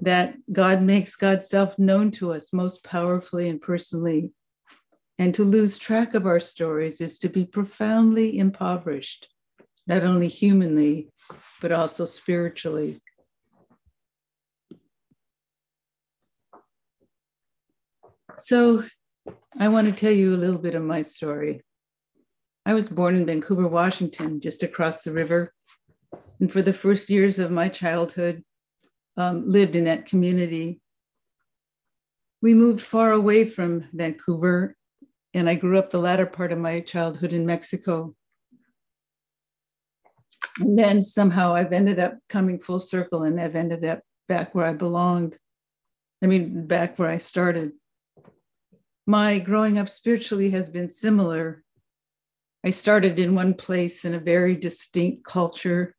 that God makes God's self known to us most powerfully and personally. And to lose track of our stories is to be profoundly impoverished, not only humanly, but also spiritually. So, I want to tell you a little bit of my story. I was born in Vancouver, Washington, just across the river. And for the first years of my childhood, um, lived in that community. We moved far away from Vancouver, and I grew up the latter part of my childhood in Mexico. And then somehow I've ended up coming full circle and I've ended up back where I belonged. I mean, back where I started. My growing up spiritually has been similar. I started in one place in a very distinct culture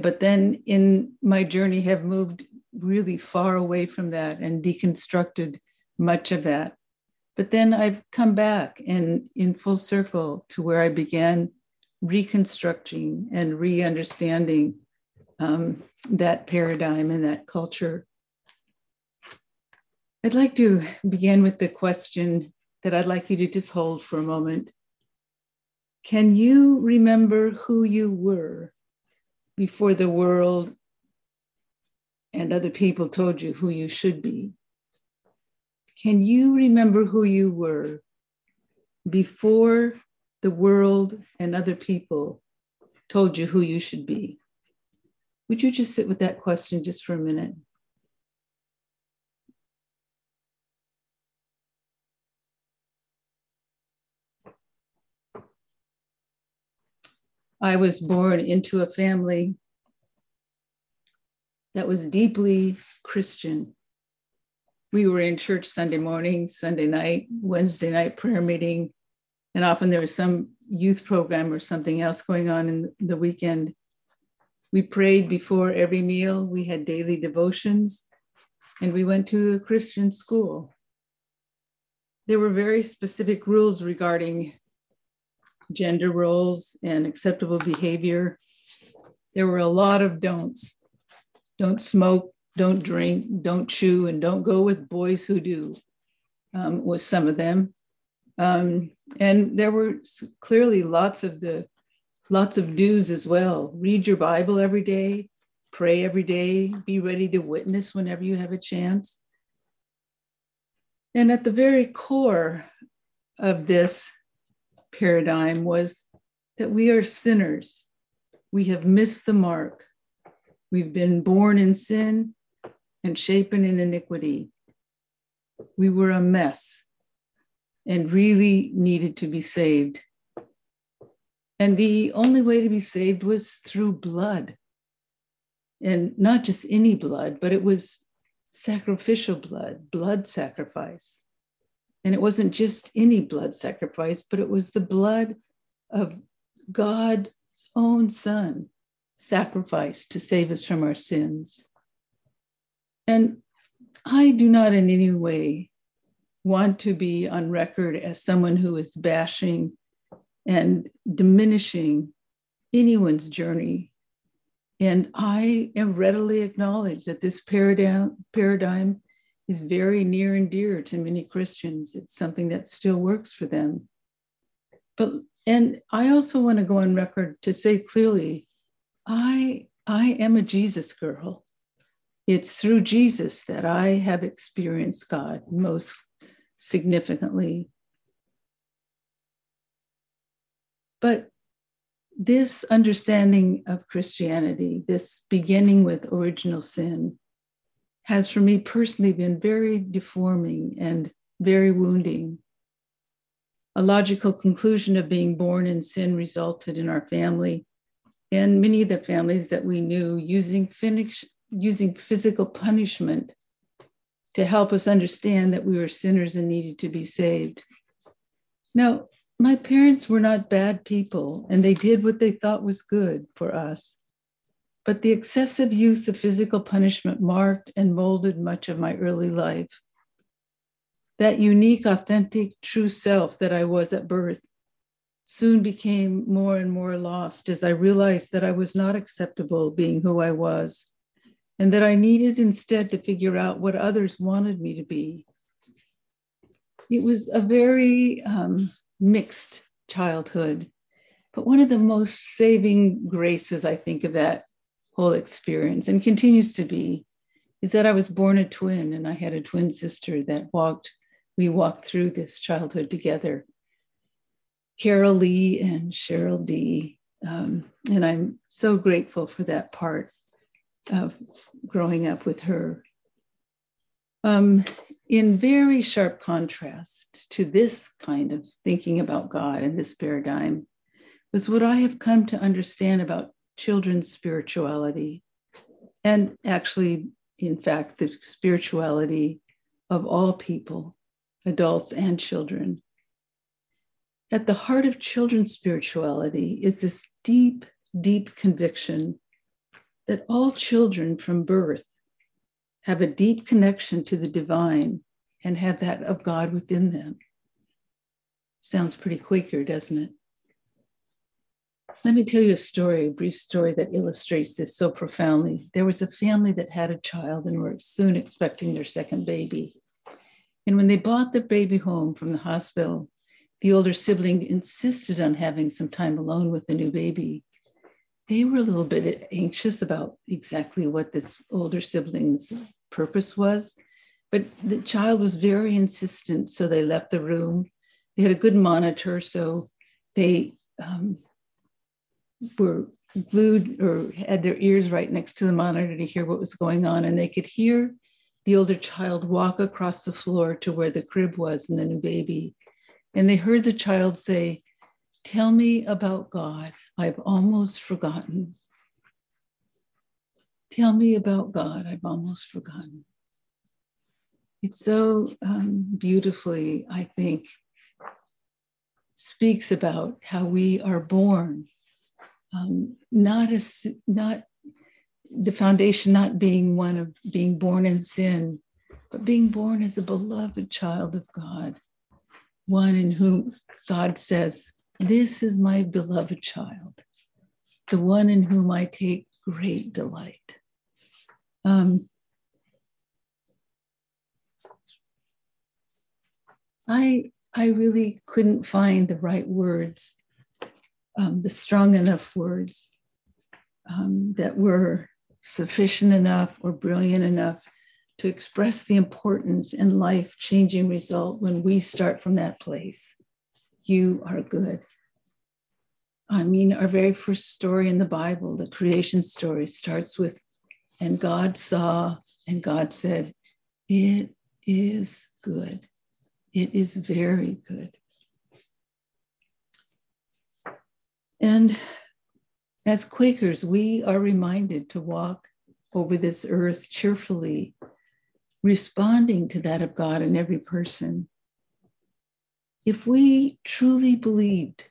but then in my journey have moved really far away from that and deconstructed much of that. But then i've come back and in full circle to where i began reconstructing and re-understanding um, that paradigm and that culture. I'd like to begin with the question that i'd like you to just hold for a moment. Can you remember who you were before the world and other people told you who you should be. Can you remember who you were before the world and other people told you who you should be? Would you just sit with that question just for a minute? I was born into a family that was deeply Christian. We were in church Sunday morning, Sunday night, Wednesday night prayer meeting, and often there was some youth program or something else going on in the weekend. We prayed before every meal, we had daily devotions, and we went to a Christian school. There were very specific rules regarding gender roles and acceptable behavior. There were a lot of don'ts. Don't smoke, don't drink, don't chew, and don't go with boys who do, um, was some of them. Um, and there were clearly lots of the lots of do's as well. Read your Bible every day, pray every day, be ready to witness whenever you have a chance. And at the very core of this paradigm was that we are sinners. We have missed the mark. We've been born in sin and shapen in iniquity. We were a mess and really needed to be saved. And the only way to be saved was through blood. And not just any blood, but it was sacrificial blood, blood sacrifice. And it wasn't just any blood sacrifice, but it was the blood of God's own Son sacrificed to save us from our sins. And I do not in any way want to be on record as someone who is bashing and diminishing anyone's journey. And I am readily acknowledge that this paradigm, paradigm is very near and dear to many Christians. It's something that still works for them. But and I also want to go on record to say clearly, I I am a Jesus girl. It's through Jesus that I have experienced God most significantly. But this understanding of Christianity, this beginning with original sin, has for me personally been very deforming and very wounding. A logical conclusion of being born in sin resulted in our family and many of the families that we knew using, finish, using physical punishment to help us understand that we were sinners and needed to be saved. Now, my parents were not bad people, and they did what they thought was good for us. But the excessive use of physical punishment marked and molded much of my early life. That unique, authentic, true self that I was at birth soon became more and more lost as I realized that I was not acceptable being who I was and that I needed instead to figure out what others wanted me to be. It was a very um, mixed childhood, but one of the most saving graces, I think, of that whole experience and continues to be is that I was born a twin and I had a twin sister that walked, we walked through this childhood together. Carol Lee and Cheryl D. Um, and I'm so grateful for that part of growing up with her. Um, in very sharp contrast to this kind of thinking about God and this paradigm, was what I have come to understand about children's spirituality. And actually, in fact, the spirituality of all people, adults and children. At the heart of children's spirituality is this deep, deep conviction that all children from birth have a deep connection to the divine and have that of God within them. Sounds pretty Quaker, doesn't it? Let me tell you a story, a brief story that illustrates this so profoundly. There was a family that had a child and were soon expecting their second baby. And when they brought the baby home from the hospital, the older sibling insisted on having some time alone with the new baby they were a little bit anxious about exactly what this older sibling's purpose was. But the child was very insistent, so they left the room. They had a good monitor, so they um, were glued or had their ears right next to the monitor to hear what was going on. And they could hear the older child walk across the floor to where the crib was and the new baby. And they heard the child say, Tell me about God. I've almost forgotten. Tell me about God. I've almost forgotten. It's so um, beautifully, I think, speaks about how we are born, um, not as not the foundation not being one of being born in sin, but being born as a beloved child of God, one in whom God says, this is my beloved child, the one in whom I take great delight. Um, I, I really couldn't find the right words, um, the strong enough words um, that were sufficient enough or brilliant enough to express the importance and life changing result when we start from that place you are good. I mean, our very first story in the Bible, the creation story, starts with, and God saw, and God said, It is good. It is very good. And as Quakers, we are reminded to walk over this earth cheerfully, responding to that of God in every person if we truly believed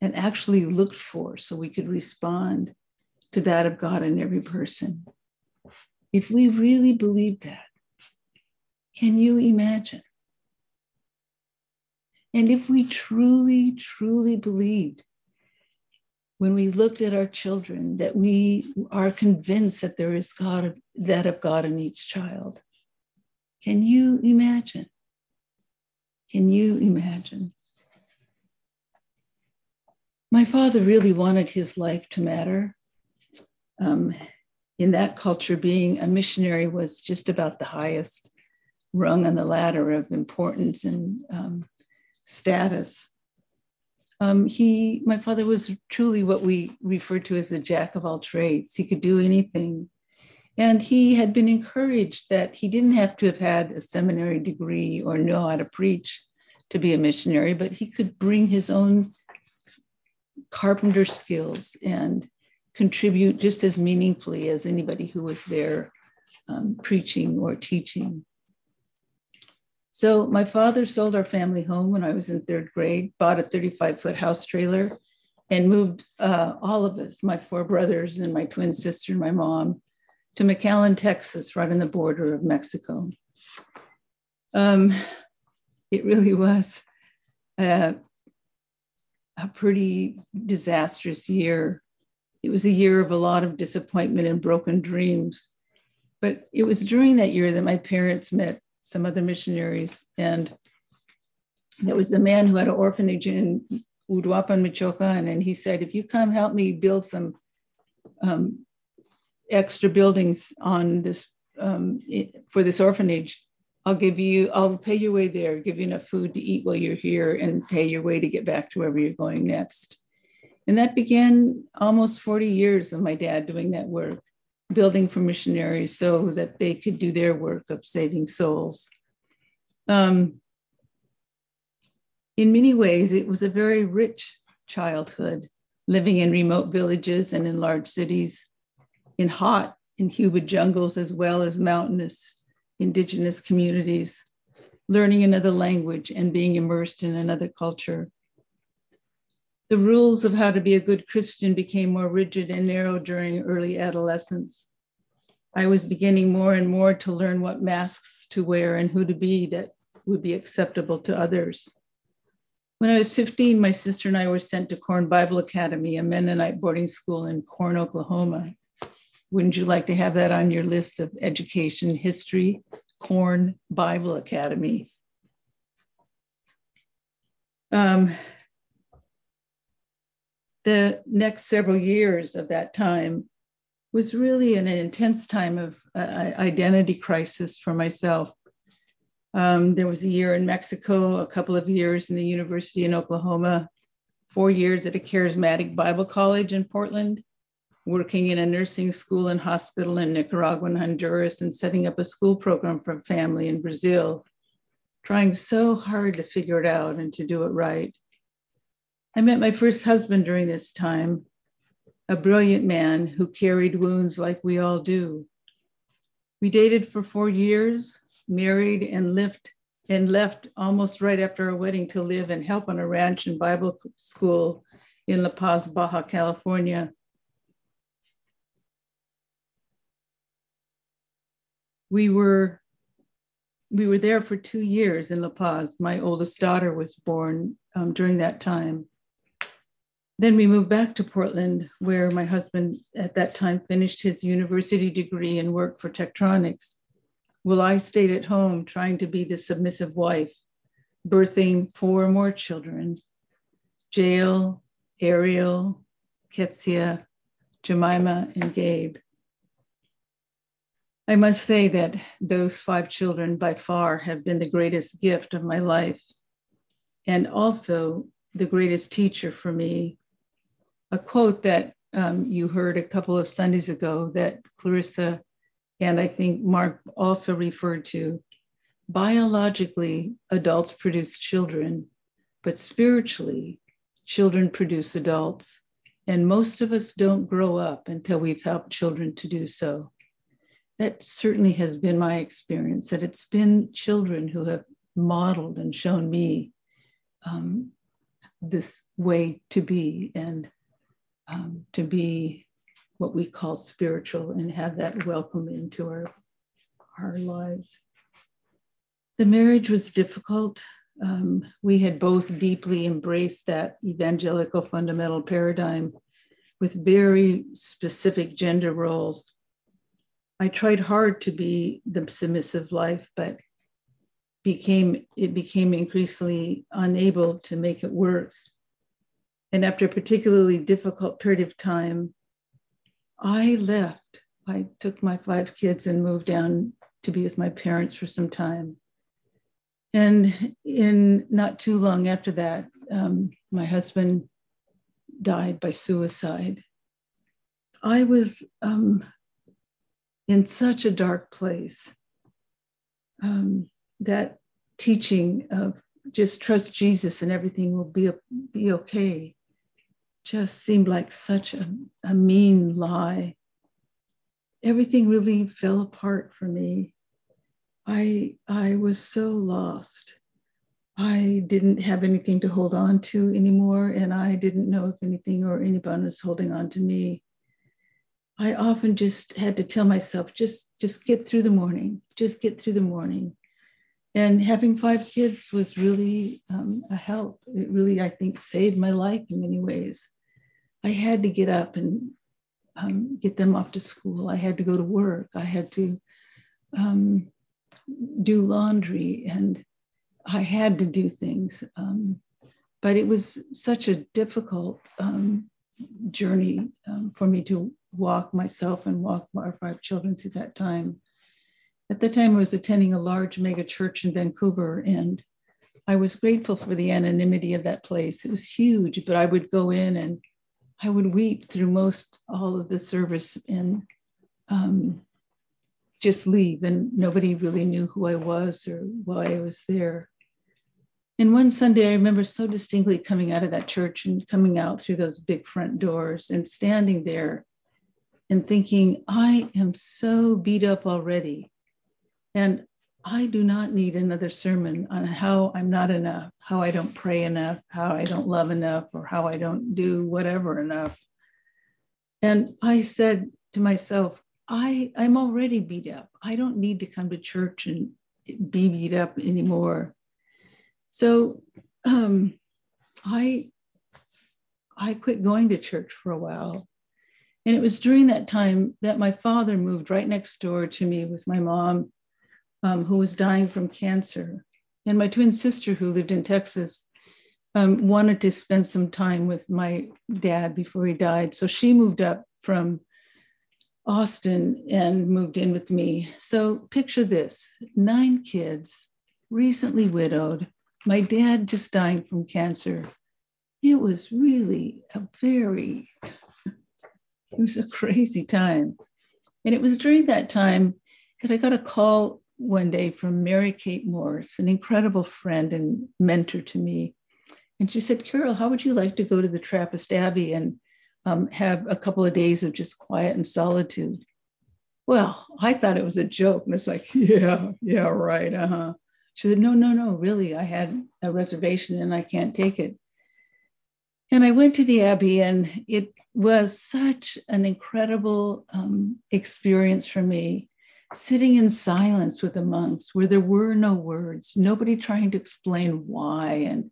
and actually looked for so we could respond to that of God in every person, if we really believed that, can you imagine? And if we truly, truly believed when we looked at our children that we are convinced that there is God, that of God in each child, can you imagine? Can you imagine? My father really wanted his life to matter. Um, in that culture, being a missionary was just about the highest rung on the ladder of importance and um, status. Um, he, my father was truly what we refer to as a jack of all trades. He could do anything. And he had been encouraged that he didn't have to have had a seminary degree or know how to preach to be a missionary, but he could bring his own carpenter skills and contribute just as meaningfully as anybody who was there um, preaching or teaching. So my father sold our family home when I was in third grade, bought a 35 foot house trailer, and moved uh, all of us, my four brothers and my twin sister and my mom, to McAllen, Texas, right on the border of Mexico. Um, it really was a, a pretty disastrous year. It was a year of a lot of disappointment and broken dreams. but it was during that year that my parents met some other missionaries. And there was a man who had an orphanage in Uruapan, Michoacan. And he said, if you come help me build some um, extra buildings on this um, for this orphanage, I'll give you, I'll pay your way there, give you enough food to eat while you're here, and pay your way to get back to wherever you're going next. And that began almost 40 years of my dad doing that work, building for missionaries so that they could do their work of saving souls. Um, in many ways, it was a very rich childhood, living in remote villages and in large cities, in hot and humid jungles, as well as mountainous indigenous communities, learning another language and being immersed in another culture. The rules of how to be a good Christian became more rigid and narrow during early adolescence. I was beginning more and more to learn what masks to wear and who to be that would be acceptable to others. When I was 15, my sister and I were sent to Corn Bible Academy, a Mennonite boarding school in Corn, Oklahoma. Wouldn't you like to have that on your list of education history? Corn Bible Academy. Um, the next several years of that time was really an intense time of uh, identity crisis for myself. Um, there was a year in Mexico, a couple of years in the university in Oklahoma, four years at a charismatic Bible college in Portland, working in a nursing school and hospital in Nicaragua and Honduras, and setting up a school program for family in Brazil, trying so hard to figure it out and to do it right. I met my first husband during this time, a brilliant man who carried wounds like we all do. We dated for four years, married and lived and left almost right after our wedding to live and help on a ranch and Bible school in La Paz, Baja California. We were we were there for two years in La Paz. My oldest daughter was born um, during that time. Then we moved back to Portland, where my husband at that time finished his university degree and worked for Tektronix. Well, I stayed at home trying to be the submissive wife, birthing four more children Jael, Ariel, Ketsia, Jemima, and Gabe. I must say that those five children by far have been the greatest gift of my life and also the greatest teacher for me. A quote that um, you heard a couple of Sundays ago that Clarissa and I think Mark also referred to biologically, adults produce children, but spiritually, children produce adults. And most of us don't grow up until we've helped children to do so. That certainly has been my experience, that it's been children who have modeled and shown me um, this way to be and um, to be what we call spiritual and have that welcome into our, our lives. The marriage was difficult. Um, we had both deeply embraced that evangelical fundamental paradigm with very specific gender roles. I tried hard to be the submissive life, but became it became increasingly unable to make it work. And after a particularly difficult period of time, I left. I took my five kids and moved down to be with my parents for some time. And in not too long after that, um, my husband died by suicide. I was um, in such a dark place. Um, that teaching of just trust Jesus and everything will be, be okay just seemed like such a, a mean lie. Everything really fell apart for me. I, I was so lost. I didn't have anything to hold on to anymore, and I didn't know if anything or anyone was holding on to me. I often just had to tell myself, just, just get through the morning, just get through the morning. And having five kids was really um, a help. It really, I think, saved my life in many ways. I had to get up and um, get them off to school. I had to go to work. I had to um, do laundry and I had to do things. Um, but it was such a difficult um, journey um, for me to walk myself and walk our five children through that time. At the time, I was attending a large mega church in Vancouver, and I was grateful for the anonymity of that place. It was huge, but I would go in and I would weep through most all of the service and um, just leave, and nobody really knew who I was or why I was there. And one Sunday, I remember so distinctly coming out of that church and coming out through those big front doors and standing there and thinking, I am so beat up already. And I do not need another sermon on how I'm not enough, how I don't pray enough, how I don't love enough, or how I don't do whatever enough. And I said to myself, I, I'm already beat up. I don't need to come to church and be beat up anymore. So um, I I quit going to church for a while. And it was during that time that my father moved right next door to me with my mom, um, who was dying from cancer. And my twin sister, who lived in Texas, um, wanted to spend some time with my dad before he died. So she moved up from Austin and moved in with me. So picture this nine kids, recently widowed, my dad just dying from cancer. It was really a very, it was a crazy time. And it was during that time that I got a call one day from Mary Kate Morse, an incredible friend and mentor to me. And she said, Carol, how would you like to go to the Trappist Abbey and um, have a couple of days of just quiet and solitude? Well, I thought it was a joke. And it's like, yeah, yeah, right. Uh huh. She said, No, no, no, really, I had a reservation and I can't take it. And I went to the Abbey, and it was such an incredible um, experience for me sitting in silence with the monks where there were no words, nobody trying to explain why and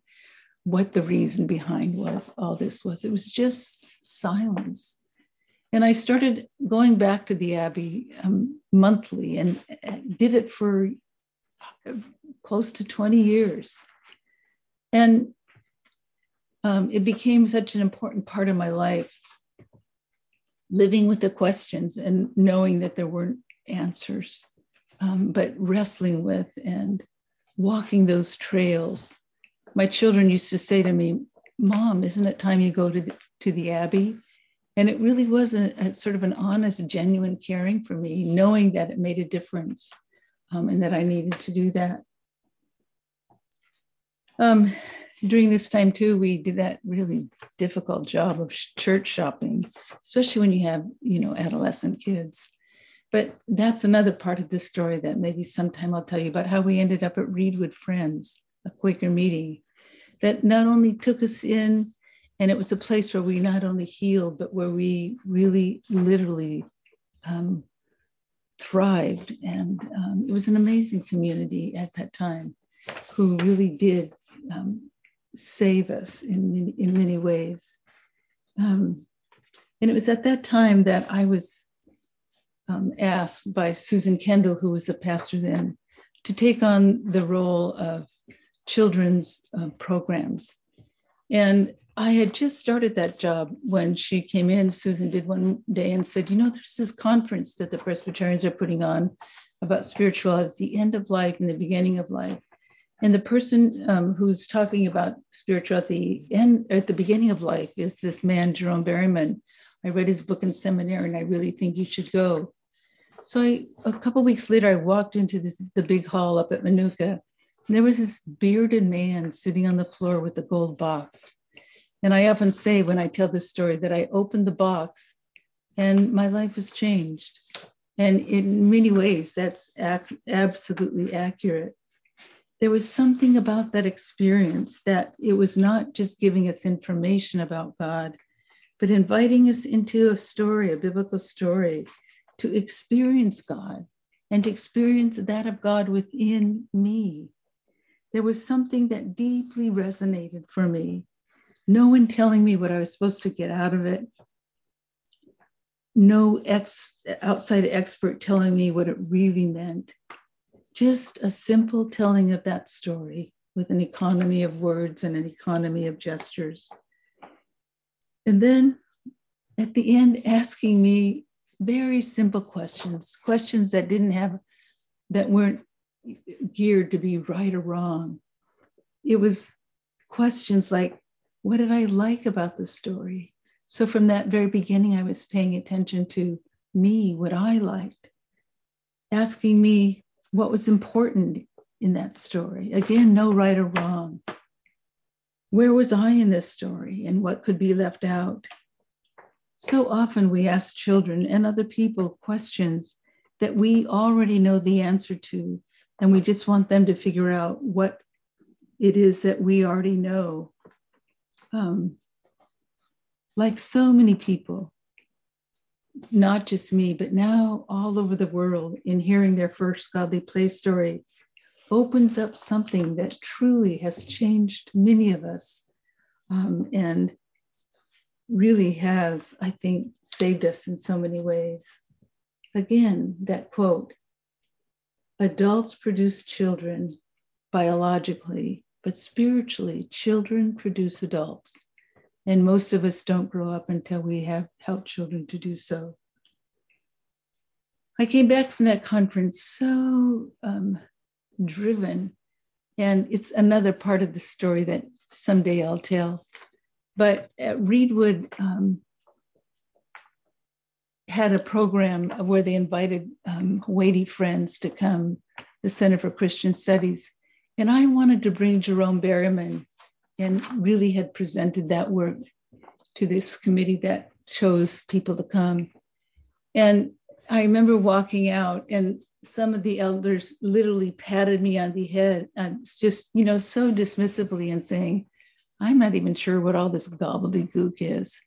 what the reason behind was all this was. It was just silence. And I started going back to the Abbey um, monthly and did it for close to 20 years. And um, it became such an important part of my life, living with the questions and knowing that there weren't answers, um, but wrestling with and walking those trails. My children used to say to me, Mom, isn't it time you go to the, to the Abbey? And it really was a, a sort of an honest, genuine caring for me, knowing that it made a difference um, and that I needed to do that. Um, during this time too, we did that really difficult job of church shopping, especially when you have, you know, adolescent kids. But that's another part of the story that maybe sometime I'll tell you about how we ended up at Reedwood Friends, a Quaker meeting that not only took us in, and it was a place where we not only healed, but where we really literally um, thrived. And um, it was an amazing community at that time who really did um, save us in many, in many ways. Um, and it was at that time that I was um, asked by Susan Kendall, who was the pastor then, to take on the role of children's uh, programs. And I had just started that job when she came in. Susan did one day and said, You know, there's this conference that the Presbyterians are putting on about spirituality at the end of life and the beginning of life. And the person um, who's talking about spirituality at the, end, at the beginning of life is this man, Jerome Berryman. I read his book in seminary and I really think you should go. So I, a couple weeks later, I walked into this, the big hall up at Menucha. And there was this bearded man sitting on the floor with the gold box. And I often say when I tell this story that I opened the box and my life was changed. And in many ways, that's ac- absolutely accurate there was something about that experience that it was not just giving us information about God, but inviting us into a story, a biblical story, to experience God and experience that of God within me. There was something that deeply resonated for me. No one telling me what I was supposed to get out of it. No ex, outside expert telling me what it really meant just a simple telling of that story with an economy of words and an economy of gestures. And then at the end, asking me very simple questions, questions that didn't have, that weren't geared to be right or wrong. It was questions like, what did I like about the story? So from that very beginning, I was paying attention to me, what I liked, asking me what was important in that story. Again, no right or wrong. Where was I in this story and what could be left out? So often we ask children and other people questions that we already know the answer to, and we just want them to figure out what it is that we already know. Um, like so many people, not just me, but now all over the world, in hearing their first godly play story, opens up something that truly has changed many of us. Um, and really has, I think, saved us in so many ways. Again, that quote adults produce children biologically, but spiritually, children produce adults. And most of us don't grow up until we have helped children to do so. I came back from that conference so um, driven. And it's another part of the story that someday I'll tell. But Reedwood um, had a program where they invited um, weighty friends to come, the Center for Christian Studies. And I wanted to bring Jerome Berryman and really had presented that work to this committee that chose people to come. And I remember walking out, and some of the elders literally patted me on the head, and just, you know, so dismissively and saying, I'm not even sure what all this gobbledygook is.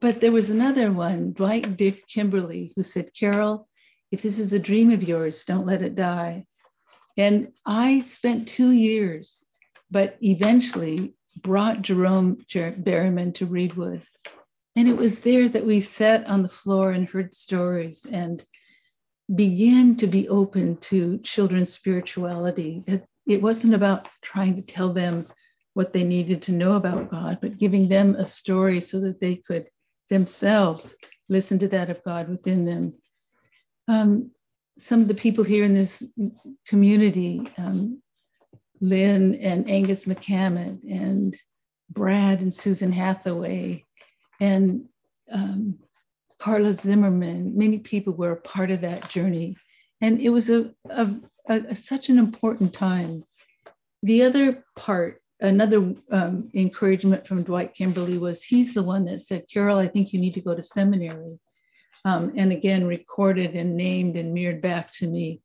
But there was another one, Dwight Dick Kimberly, who said, Carol, if this is a dream of yours, don't let it die. And I spent two years, but eventually brought Jerome Berryman to Reedwood. And it was there that we sat on the floor and heard stories and began to be open to children's spirituality. That It wasn't about trying to tell them what they needed to know about God, but giving them a story so that they could themselves listen to that of God within them. Um, some of the people here in this community, um, Lynn and Angus McCammon and Brad and Susan Hathaway and um, Carla Zimmerman, many people were a part of that journey. And it was a, a, a such an important time. The other part another um, encouragement from Dwight Kimberly was he's the one that said, Carol, I think you need to go to seminary. Um, and again, recorded and named and mirrored back to me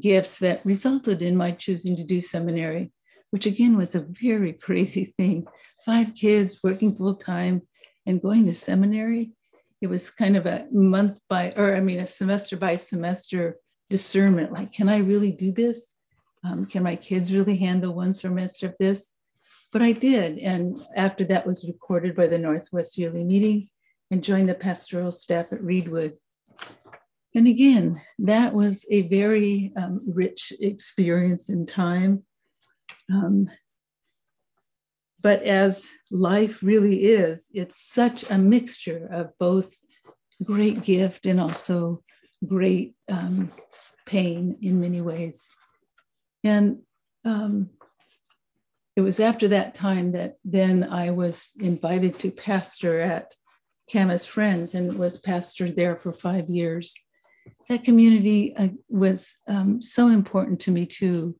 gifts that resulted in my choosing to do seminary, which again was a very crazy thing. Five kids working full time and going to seminary. It was kind of a month by, or I mean, a semester by semester discernment like, can I really do this? Um, can my kids really handle one semester of this? But I did. And after that was recorded by the Northwest Yearly Meeting and joined the pastoral staff at Reedwood. And again, that was a very um, rich experience in time. Um, but as life really is, it's such a mixture of both great gift and also great um, pain in many ways. And um, it was after that time that then I was invited to pastor at Camas Friends and was pastor there for five years. That community uh, was um, so important to me too.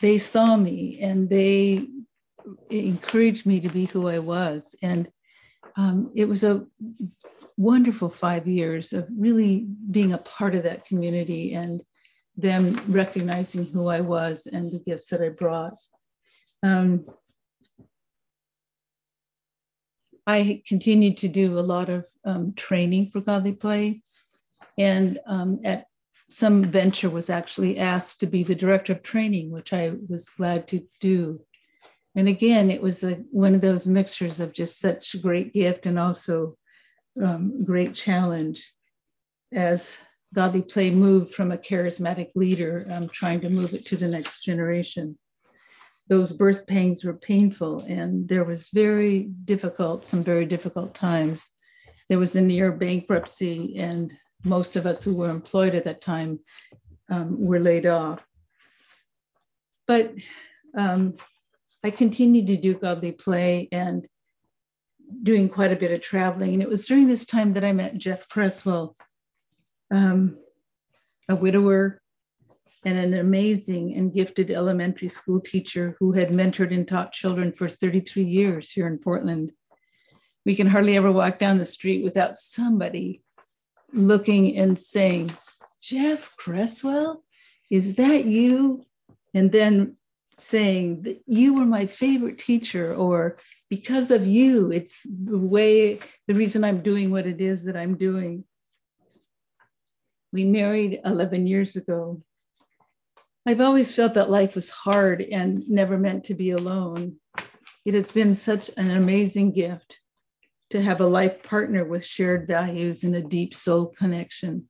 They saw me and they encouraged me to be who I was. And um, it was a wonderful five years of really being a part of that community and them recognizing who I was and the gifts that I brought. Um, I continued to do a lot of um, training for Godly Play, and um, at some venture was actually asked to be the director of training, which I was glad to do. And again, it was a, one of those mixtures of just such great gift and also um, great challenge as Godly Play moved from a charismatic leader um, trying to move it to the next generation. Those birth pangs were painful, and there was very difficult, some very difficult times. There was a near bankruptcy, and most of us who were employed at that time um, were laid off. But um, I continued to do Godly Play and doing quite a bit of traveling. And it was during this time that I met Jeff Cresswell, um, a widower and an amazing and gifted elementary school teacher who had mentored and taught children for 33 years here in Portland. We can hardly ever walk down the street without somebody looking and saying, Jeff Cresswell, is that you? And then saying that you were my favorite teacher, or because of you, it's the way, the reason I'm doing what it is that I'm doing. We married 11 years ago. I've always felt that life was hard and never meant to be alone. It has been such an amazing gift to have a life partner with shared values and a deep soul connection.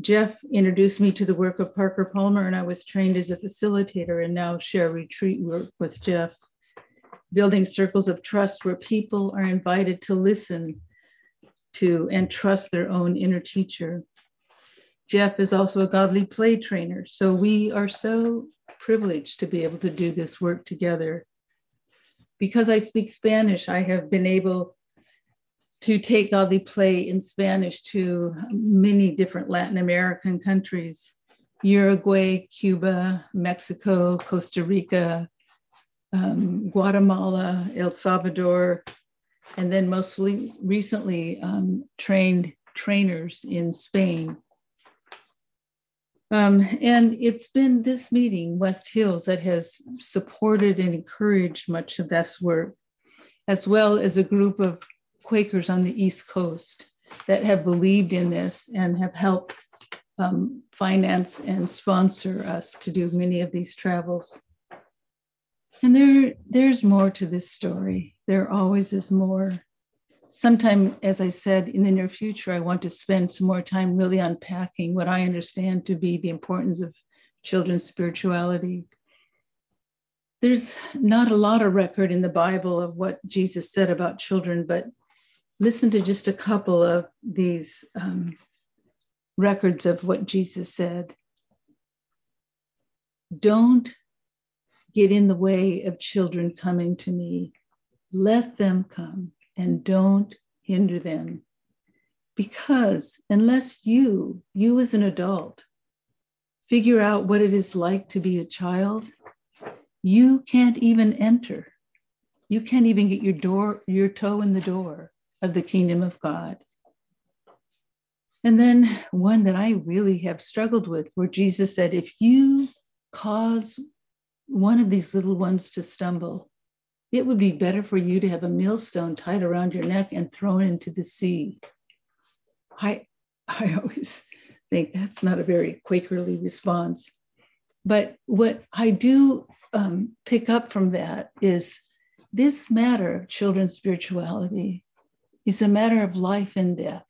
Jeff introduced me to the work of Parker Palmer, and I was trained as a facilitator and now share retreat work with Jeff, building circles of trust where people are invited to listen to and trust their own inner teacher. Jeff is also a godly play trainer. So we are so privileged to be able to do this work together. Because I speak Spanish, I have been able to take godly play in Spanish to many different Latin American countries Uruguay, Cuba, Mexico, Costa Rica, um, Guatemala, El Salvador, and then mostly recently um, trained trainers in Spain um, and it's been this meeting, West Hills, that has supported and encouraged much of this work, as well as a group of Quakers on the East Coast that have believed in this and have helped um, finance and sponsor us to do many of these travels. And there, there's more to this story. There always is more sometime, as I said, in the near future, I want to spend some more time really unpacking what I understand to be the importance of children's spirituality. There's not a lot of record in the Bible of what Jesus said about children, but listen to just a couple of these um, records of what Jesus said. Don't get in the way of children coming to me. Let them come and don't hinder them. Because unless you, you as an adult, figure out what it is like to be a child, you can't even enter. You can't even get your door, your toe in the door of the kingdom of God. And then one that I really have struggled with, where Jesus said, if you cause one of these little ones to stumble, it would be better for you to have a millstone tied around your neck and thrown into the sea. I, I always think that's not a very Quakerly response. But what I do um, pick up from that is this matter of children's spirituality is a matter of life and death.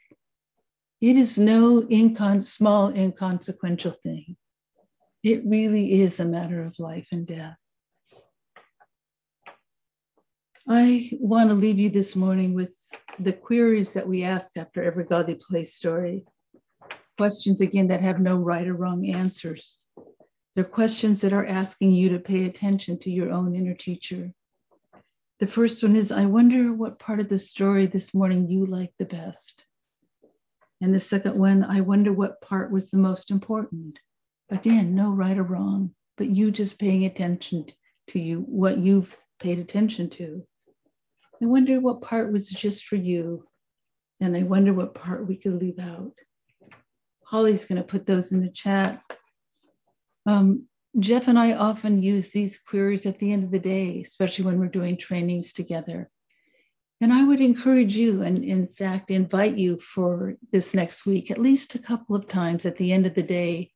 It is no incon- small, inconsequential thing. It really is a matter of life and death. I want to leave you this morning with the queries that we ask after every Godly Play story. Questions, again, that have no right or wrong answers. They're questions that are asking you to pay attention to your own inner teacher. The first one is I wonder what part of the story this morning you like the best. And the second one, I wonder what part was the most important. Again, no right or wrong, but you just paying attention to you, what you've paid attention to. I wonder what part was just for you. And I wonder what part we could leave out. Holly's going to put those in the chat. Um, Jeff and I often use these queries at the end of the day, especially when we're doing trainings together. And I would encourage you, and in fact, invite you for this next week, at least a couple of times at the end of the day,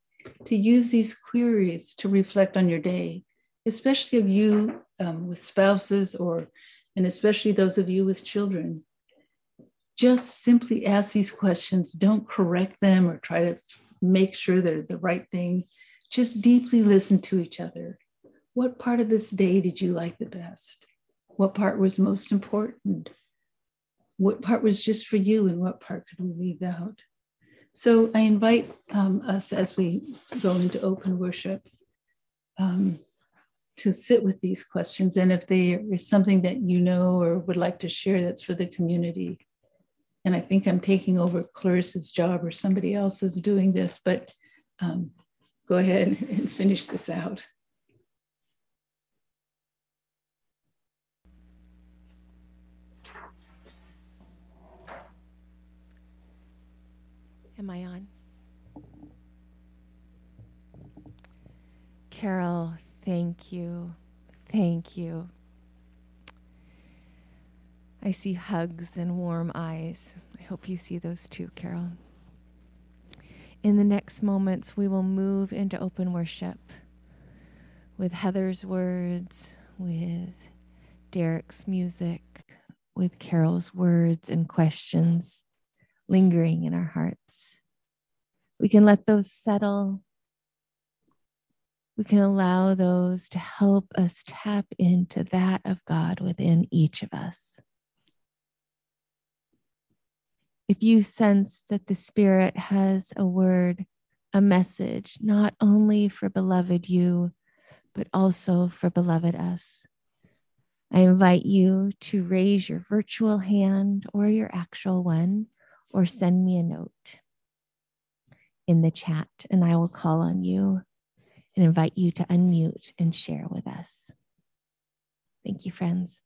to use these queries to reflect on your day, especially of you um, with spouses or and especially those of you with children, just simply ask these questions. Don't correct them or try to make sure they're the right thing. Just deeply listen to each other. What part of this day did you like the best? What part was most important? What part was just for you, and what part could we leave out? So I invite um, us as we go into open worship um, to sit with these questions. And if they is something that you know or would like to share that's for the community, and I think I'm taking over Clarissa's job or somebody else is doing this, but um, go ahead and finish this out. Am I on? Carol, thank you. Thank you. I see hugs and warm eyes. I hope you see those too, Carol. In the next moments, we will move into open worship with Heather's words, with Derek's music, with Carol's words and questions lingering in our hearts. We can let those settle. We can allow those to help us tap into that of God within each of us. If you sense that the Spirit has a word, a message, not only for beloved you, but also for beloved us, I invite you to raise your virtual hand or your actual one or send me a note in the chat, and I will call on you and invite you to unmute and share with us. Thank you, friends.